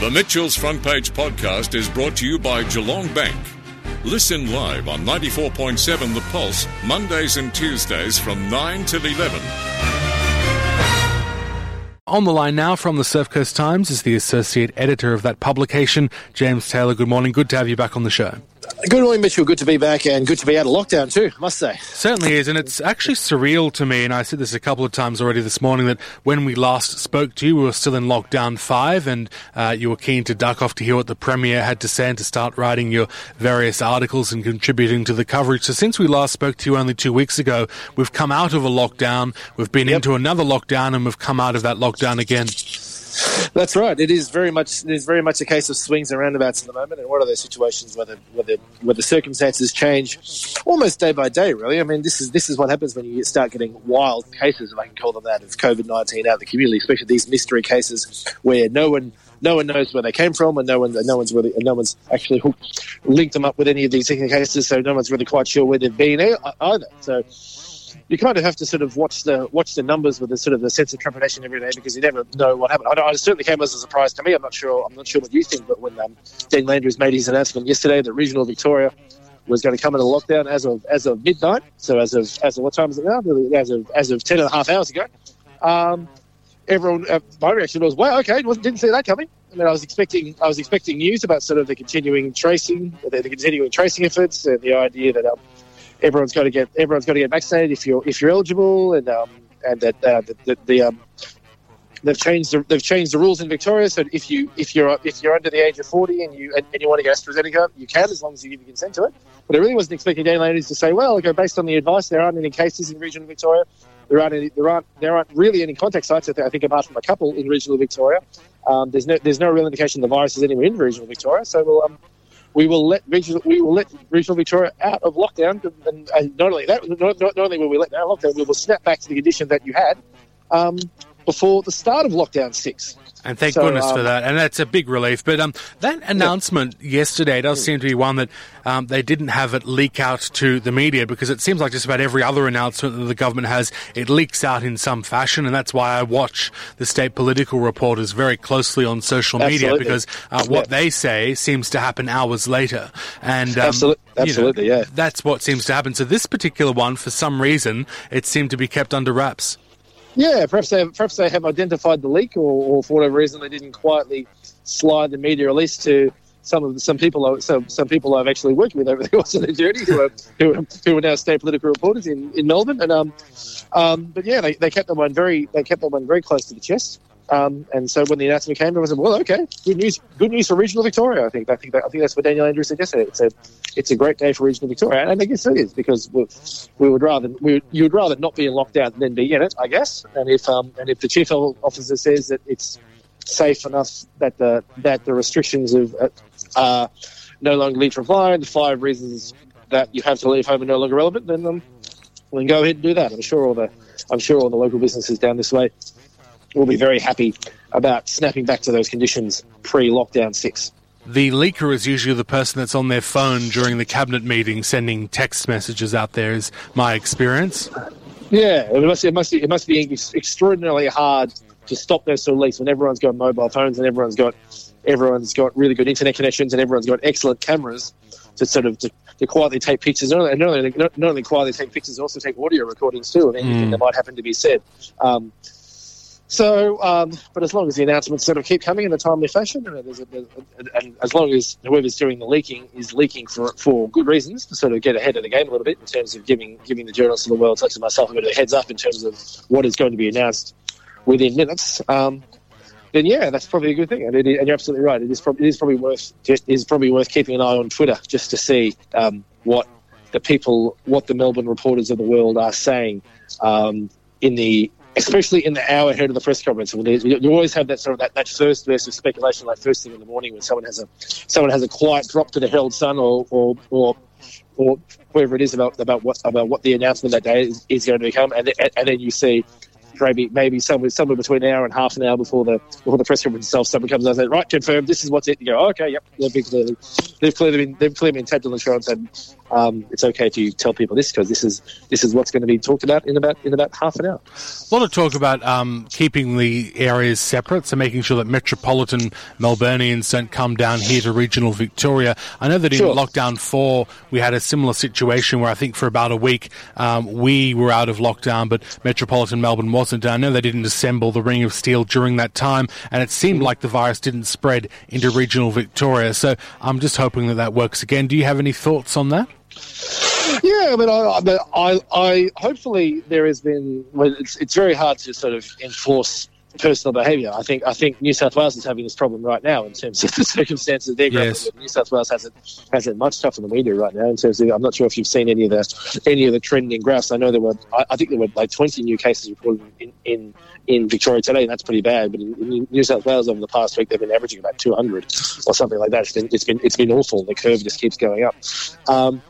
The Mitchell's Front Page podcast is brought to you by Geelong Bank. Listen live on 94.7 The Pulse, Mondays and Tuesdays from 9 till 11. On the line now from the Surf Coast Times is the associate editor of that publication, James Taylor. Good morning. Good to have you back on the show. Good morning, Mitchell. Good to be back and good to be out of lockdown too, I must say. Certainly is, and it's actually surreal to me, and I said this a couple of times already this morning, that when we last spoke to you, we were still in lockdown five, and uh, you were keen to duck off to hear what the Premier had to say and to start writing your various articles and contributing to the coverage. So since we last spoke to you only two weeks ago, we've come out of a lockdown, we've been yep. into another lockdown, and we've come out of that lockdown again. That's right. It is very much it is very much a case of swings and roundabouts at the moment. And what are those situations where the where the, where the circumstances change almost day by day? Really, I mean, this is this is what happens when you start getting wild cases, if I can call them that, of COVID nineteen out in the community, especially these mystery cases where no one no one knows where they came from, and no one no one's really no one's actually hooked, linked them up with any of these cases, so no one's really quite sure where they've been either. So you kind of have to sort of watch the watch the numbers with a sort of a sense of trepidation every day because you never know what happened. I, I certainly came as a surprise to me. I'm not sure. I'm not sure what you think, but when um, Daniel Andrews made his announcement yesterday that regional Victoria was going to come into lockdown as of as of midnight, so as of as of what time is it now? As of as of ten and a half hours ago. Um, everyone, uh, my reaction was, "Wow, okay, didn't see that coming." I mean, I was expecting I was expecting news about sort of the continuing tracing, the, the continuing tracing efforts, and the idea that um, everyone's got to get everyone's got to get vaccinated if you're if you're eligible, and um, and that uh, the, the, the um, they've changed the, they've changed the rules in Victoria. So if you if you're if you're under the age of forty and you and, and you want to get AstraZeneca, you can as long as you give your consent to it. But I really wasn't expecting Daniel Andrews to say, well, okay, based on the advice, there aren't any cases in regional Victoria. There aren't any, there aren't there aren't really any contact sites. I think apart from a couple in regional Victoria, um, there's no there's no real indication the virus is anywhere in regional Victoria. So we'll um, we will let regional, we will let regional Victoria out of lockdown, and, and not only that, not, not, only will we let out of lockdown, we will snap back to the condition that you had. Um, before the start of lockdown six. And thank so, goodness um, for that. And that's a big relief. But um, that announcement yeah. yesterday does seem to be one that um, they didn't have it leak out to the media because it seems like just about every other announcement that the government has, it leaks out in some fashion. And that's why I watch the state political reporters very closely on social media Absolutely. because uh, what yeah. they say seems to happen hours later. And um, Absolutely, Absolutely you know, yeah. That's what seems to happen. So this particular one, for some reason, it seemed to be kept under wraps. Yeah, perhaps they perhaps they have identified the leak, or, or for whatever reason they didn't quietly slide the media release to some of the, some people some, some people I've actually worked with over the course of their journey who are who who are now state political reporters in, in Melbourne. And um, um but yeah they, they kept that one very they kept that one very close to the chest um, and so when the announcement came, I was like, well, okay, good news, good news for regional Victoria. I think, I think, that, I think that's what Daniel Andrews said yesterday. It's a, it's a great day for regional Victoria, and I guess it is because we, would rather, we, you would rather not be in lockdown than be in it, I guess. And if, um, and if the chief health officer says that it's safe enough that the that the restrictions of uh, no longer need to apply, the five reasons that you have to leave home are no longer relevant, then um, can go ahead and do that. I'm sure all the, I'm sure all the local businesses down this way will be very happy about snapping back to those conditions pre-lockdown six. The leaker is usually the person that's on their phone during the cabinet meeting sending text messages out there, is my experience. Yeah, it must, it must, it must be extraordinarily hard to stop those sort of leaks when everyone's got mobile phones and everyone's got everyone's got really good internet connections and everyone's got excellent cameras to sort of to, to quietly take pictures. Not only, not only, not only quietly take pictures, also take audio recordings too of anything mm. that might happen to be said. Um, so, um, but as long as the announcements sort of keep coming in a timely fashion, and, a, and, as long as whoever's doing the leaking is leaking for for good reasons to sort of get ahead of the game a little bit in terms of giving giving the journalists of the world, such as myself, a bit of a heads up in terms of what is going to be announced within minutes. Um, then yeah, that's probably a good thing, and, it, and you're absolutely right. It is, probably, it is probably worth it is probably worth keeping an eye on Twitter just to see um, what the people, what the Melbourne reporters of the world are saying um, in the especially in the hour ahead of the press conference. You always have that sort of that, that first burst of speculation, like first thing in the morning when someone has a someone has a quiet drop to the herald sun or or or, or whoever it is about about what about what the announcement that day is, is going to become, and and then you see maybe maybe somewhere somewhere between an hour and half an hour before the before the press conference itself, someone comes out and says, "Right, confirmed. This is what's it." You go, oh, "Okay, yep." They've been clearly they've clearly been they've clearly been tapped on the shoulder and said, um, "It's okay to tell people this because this is this is what's going to be talked about in about in about half an hour." A lot of talk about um, keeping the areas separate, so making sure that metropolitan Melburnians don't come down here to regional Victoria. I know that in Sure. lockdown four we had a similar situation where I think for about a week um, we were out of lockdown, but metropolitan Melbourne wasn't. I know they didn't assemble the Ring of Steel during that time, and it seemed like the virus didn't spread into regional Victoria. So I'm just hoping that that works again. Do you have any thoughts on that? Yeah, but I, I- but I, I hopefully there has been. Well, it's it's very hard to sort of enforce personal behaviour. I think I think New South Wales is having this problem right now in terms of the circumstances they're Yes. New South Wales has it has it much tougher than we do right now in terms of. I'm not sure if you've seen any of the any of the trending graphs. I know there were. I, I think there were like 20 new cases reported in. in in Victoria today, and that's pretty bad. But in, in New South Wales over the past week, they've been averaging about 200 or something like that. It's been it's been it's been awful. The curve just keeps going up. Um,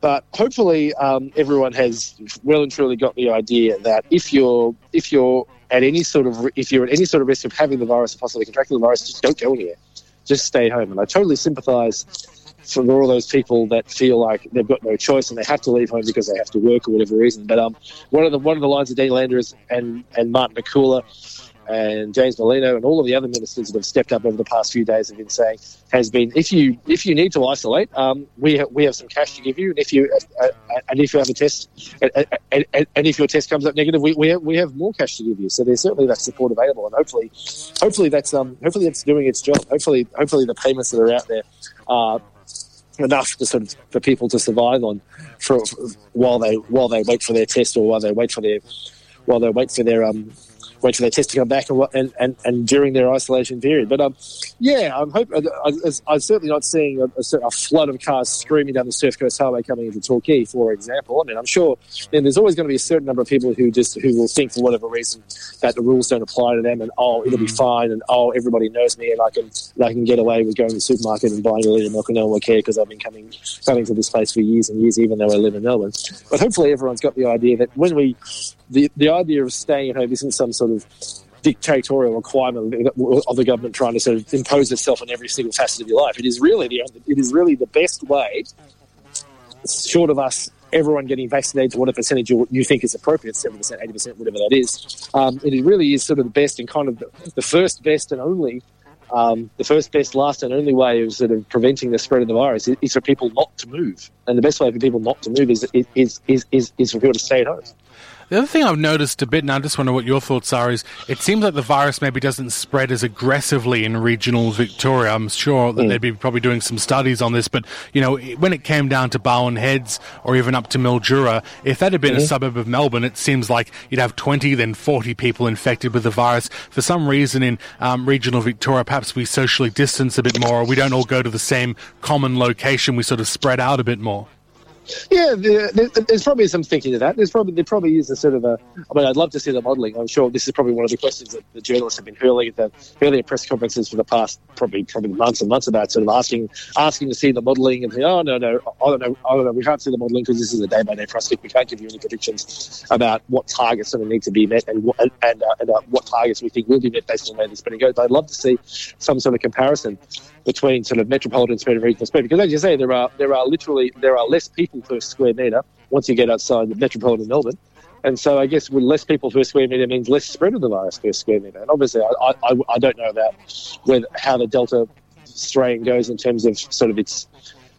but hopefully um, everyone has well and truly got the idea that if you're if you're at any sort of if you're at any sort of risk of having the virus or possibly contracting the virus, just don't go anywhere. Just stay home. And I totally sympathise for all those people that feel like they've got no choice and they have to leave home because they have to work or whatever reason. But um, one of the one of the lines of Daniel Andrews and and Martin McCooler and James Merlino and all of the other ministers that have stepped up over the past few days have been saying has been if you if you need to isolate, um, we have, we have some cash to give you, and if you uh, uh, and if you have a test, and, and, and, and if your test comes up negative, we, we have we have more cash to give you. So there's certainly that support available, and hopefully, hopefully that's um hopefully that's doing its job. Hopefully, hopefully the payments that are out there are enough to sort of for people to survive on for, for while they while they wait for their test or while they wait for their while they wait for their um wait for their test to come back and and, and, and during their isolation period. But um yeah, I'm hope I, I, I'm certainly not seeing a, a, flood of cars screaming down the Surf Coast Highway coming into Torquay, for example. I mean, I'm sure then there's always going to be a certain number of people who just who will think for whatever reason that the rules don't apply to them and oh it'll be fine and oh everybody knows me and I can and I can get away with going to the supermarket and buying a litre of milk and no one will care because I've been coming coming to this place for years and years even though I live in Melbourne. But hopefully everyone's got the idea that when we the the idea of staying at home isn't some sort of dictatorial requirement of the government trying to sort of impose itself on every single facet of your life. It is really the it is really the best way, short of us everyone getting vaccinated to whatever percentage you, you think is appropriate, seventy percent, eighty percent, whatever that is. Um, it really is sort of the best and kind of the, the first best and only. Um, the first best, last, and only way of sort of preventing the spread of the virus is, is for people not to move, and the best way for people not to move is is is is, is for people to stay at home. The other thing I've noticed a bit, and I just wonder what your thoughts are, is it seems like the virus maybe doesn't spread as aggressively in regional Victoria. I'm sure that they'd be probably doing some studies on this, but you know, when it came down to Barwon Heads or even up to Mildura, if that had been a suburb of Melbourne, it seems like you'd have 20, then 40 people infected with the virus. For some reason, in um, regional Victoria, perhaps we socially distance a bit more, or we don't all go to the same common location. We sort of spread out a bit more. Yeah, there, there, there's probably some thinking to that. There's probably there probably is a sort of a. I mean, I'd love to see the modelling. I'm sure this is probably one of the questions that the journalists have been hurling at the at press conferences for the past probably probably months and months about sort of asking asking to see the modelling and saying, oh no no I don't know I don't know we can't see the modelling because this is a day by day prospect. We can't give you any predictions about what targets sort of need to be met and what, and, uh, and uh, what targets we think will be met based on where the spreading goes. But I'd love to see some sort of comparison between sort of metropolitan spread and regional spread because as you say there are there are literally there are less people per square metre once you get outside the metropolitan Melbourne. And so I guess with less people per square metre means less spread of the virus per square metre. And obviously I, I, I don't know about whether, how the Delta strain goes in terms of sort of its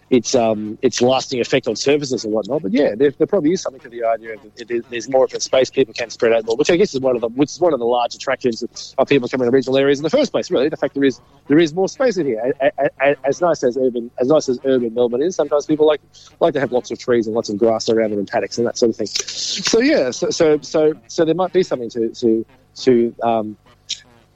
its um, its lasting effect on services and whatnot. But yeah, there, there probably is something to the idea of it, it, there's more open space, people can spread out more, which I guess is one of the which is one of the large attractions of, of people coming to regional areas in the first place. Really, the fact there is there is more space in here. A- a- a- As nice as urban as nice as urban Melbourne is, sometimes people like like to have lots of trees and lots of grass around them and paddocks and that sort of thing. So yeah, so so so, so there might be something to to to um,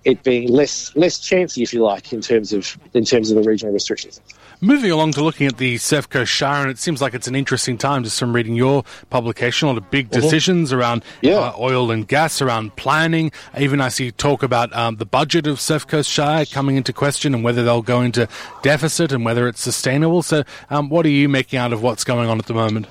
it being less less chancy, if you like, in terms of in terms of the regional restrictions. Moving along to looking at the Surf Coast Shire, and it seems like it's an interesting time just from reading your publication. A lot of big decisions around Yeah. uh, oil and gas, around planning. Even I see talk about um, the budget of Surf Coast Shire coming into question and whether they'll go into deficit and whether it's sustainable. So, um, what are you making out of what's going on at the moment?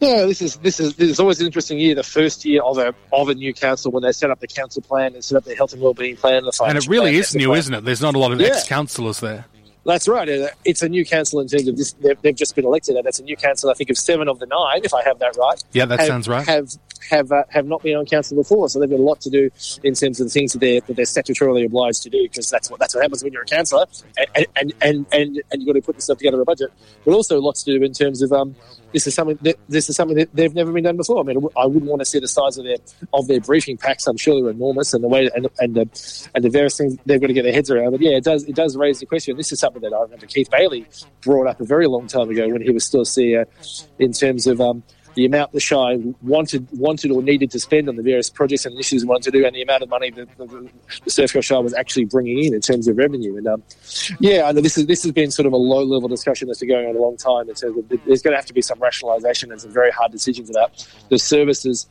Yeah, this is this is this is always an interesting year. The first year of a of a new council when they set up the council plan and set up the health and wellbeing plan. The and it really plan, is new, plan. isn't it? There's not a lot of yeah. ex-councillors there. That's right. It's a new council in terms of this. They've, they've, just been elected, and that's a new council. I think of seven of the nine, if I have that right. Yeah, that have, sounds right. Have have uh, have not been on council before, so they've got a lot to do in terms of the things that they're that they're statutorily obliged to do, because that's what that's what happens when you're a councillor, and and and and, and you've got to put yourself together a budget. But also lots to do in terms of um, this is something that this is something that they've never been done before. I mean, I wouldn't want to see the size of their of their briefing packs. I'm sure they're enormous, and the way and and the and the various things they've got to get their heads around. But yeah, it does it does raise the question. This is something that I remember Keith Baillie brought up a very long time ago when he was still CEO, in terms of um, the amount the Shire wanted wanted or needed to spend on the various projects and initiatives wanted to do, and the amount of money that the, the Surf Coast Shire was actually bringing in in terms of revenue. And um, yeah, I know this is this has been sort of a low level discussion that's been going on a long time. In terms of there's going to have to be some rationalisation and some very hard decisions about the services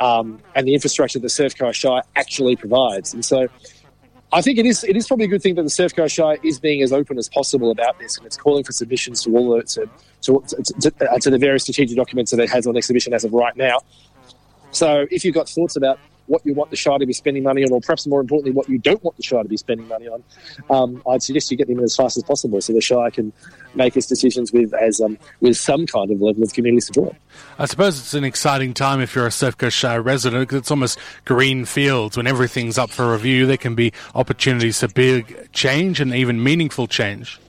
um, and the infrastructure that Surf Coast Shire actually provides. And so I think it is it is probably a good thing that the Surf Coast Shire is being as open as possible about this, and it's calling for submissions to all the to to, to, to, uh, to the various strategic documents that it has on exhibition as of right now. So, if you've got thoughts about what you want the Shire to be spending money on, or perhaps more importantly, what you don't want the Shire to be spending money on, um, I'd suggest you get them in as fast as possible so the Shire can make its decisions with as um, with some kind of level of community support. I suppose it's an exciting time if you're a Coast Shire resident because it's almost green fields. When everything's up for review, there can be opportunities for big change and even meaningful change.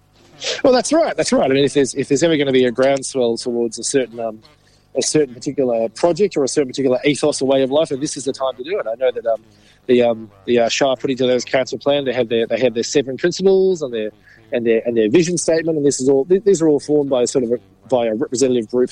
Well, that's right. That's right. I mean, if there's if there's ever going to be a groundswell towards a certain um, a certain particular project or a certain particular ethos or way of life, and this is the time to do it. I know that um, the um, the uh, Shire put into those council plan they have their they have their seven principles and their and their and their vision statement, and this is all these are all formed by sort of a, by a representative group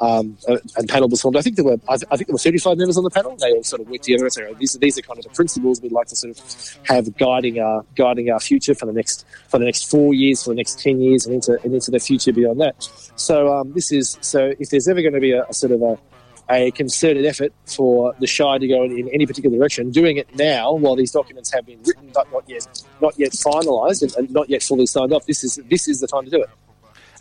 um, and panel was formed. I think there were I, think there were 35 members on the panel. They all sort of worked together and said, these are these are kind of the principles we'd like to sort of have guiding our guiding our future for the next for the next four years, for the next 10 years, and into and into the future beyond that. So um, this is so if there's ever going to be a, a sort of a a concerted effort for the Shire to go in, in, any particular direction. Doing it now, while these documents have been written but not yet not yet finalised and, and, not yet fully signed off, this is this is the time to do it.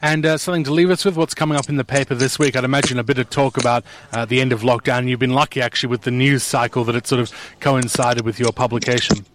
And uh, something to leave us with, what's coming up in the paper this week? I'd imagine a bit of talk about uh, the end of lockdown. You've been lucky, actually, with the news cycle that it sort of coincided with your publication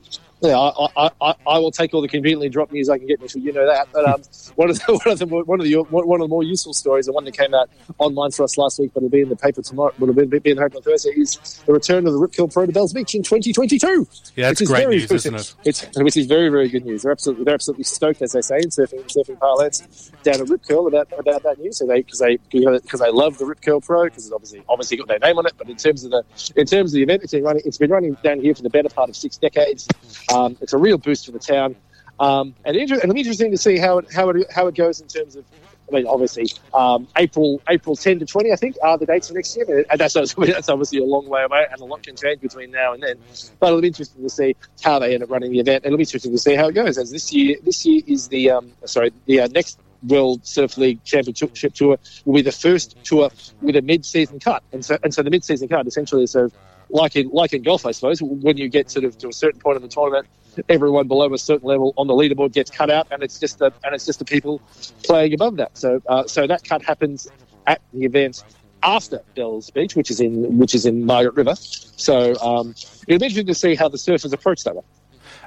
yeah, I, I, I, will take all the conveniently dropped news I can get, Mitchell. You know that. But um, one of the one of the one of the one of the more useful stories, the one that came out online for us last week, but it'll be in the paper tomorrow, will be, be in the paper on Thursday, is the return of the Rip Curl Pro to Bells Beach in 2022. Yeah, that's great news, isn't it? It's, which is very very good news. They're absolutely they're absolutely stoked, as they say in surfing surfing parlance, down at Rip Curl about about that news. So they because they because they love the Rip Curl Pro because it's obviously obviously got their name on it. But in terms of the in terms of the event, it's been running it's been running down here for the better part of six decades. Um, it's a real boost for the town. Um, and, inter- and it'll be interesting to see how it, how it, how it goes in terms of, I mean, obviously, um, April April 10 to 20, I think, are the dates for next year. And that's, that's obviously a long way away, and a lot can change between now and then. But it'll be interesting to see how they end up running the event. And it'll be interesting to see how it goes. As this year, this year is the um, sorry, the uh, next World Surf League Championship Tour will be the first tour with a mid-season cut, and so and so the mid-season cut essentially is sort of like in like in golf, I suppose. When you get sort of to a certain point in the tournament, everyone below a certain level on the leaderboard gets cut out, and it's just the and it's just the people playing above that. So uh, so that cut happens at the event after Bells Beach, which is in which is in Margaret River. So um, it'll be interesting to see how the surfers approach that one.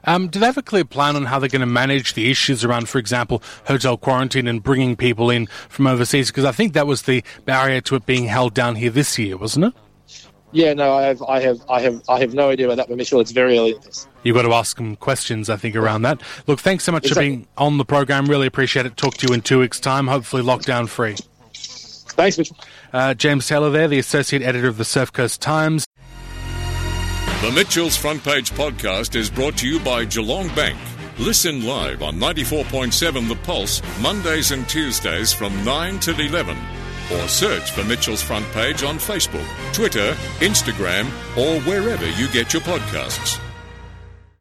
Um, do they have a clear plan on how they're going to manage the issues around, for example, hotel quarantine and bringing people in from overseas? Because I think that was the barrier to it being held down here this year, wasn't it? Yeah, no, I have, I have, I have, I have no idea about that, but Mitchell, it's very early. You've got to ask them questions, I think, around that. Look, thanks so much exactly. for being on the program. Really appreciate it. Talk to you in two weeks' time. Hopefully, lockdown free. Thanks, Mitchell. Uh, James Taylor, there, the associate editor of the Surf Coast Times. The Mitchell's Front Page podcast is brought to you by Geelong Bank. Listen live on 94.7 The Pulse, Mondays and Tuesdays from 9 till 11 or search for Mitchell's Front Page on Facebook, Twitter, Instagram, or wherever you get your podcasts.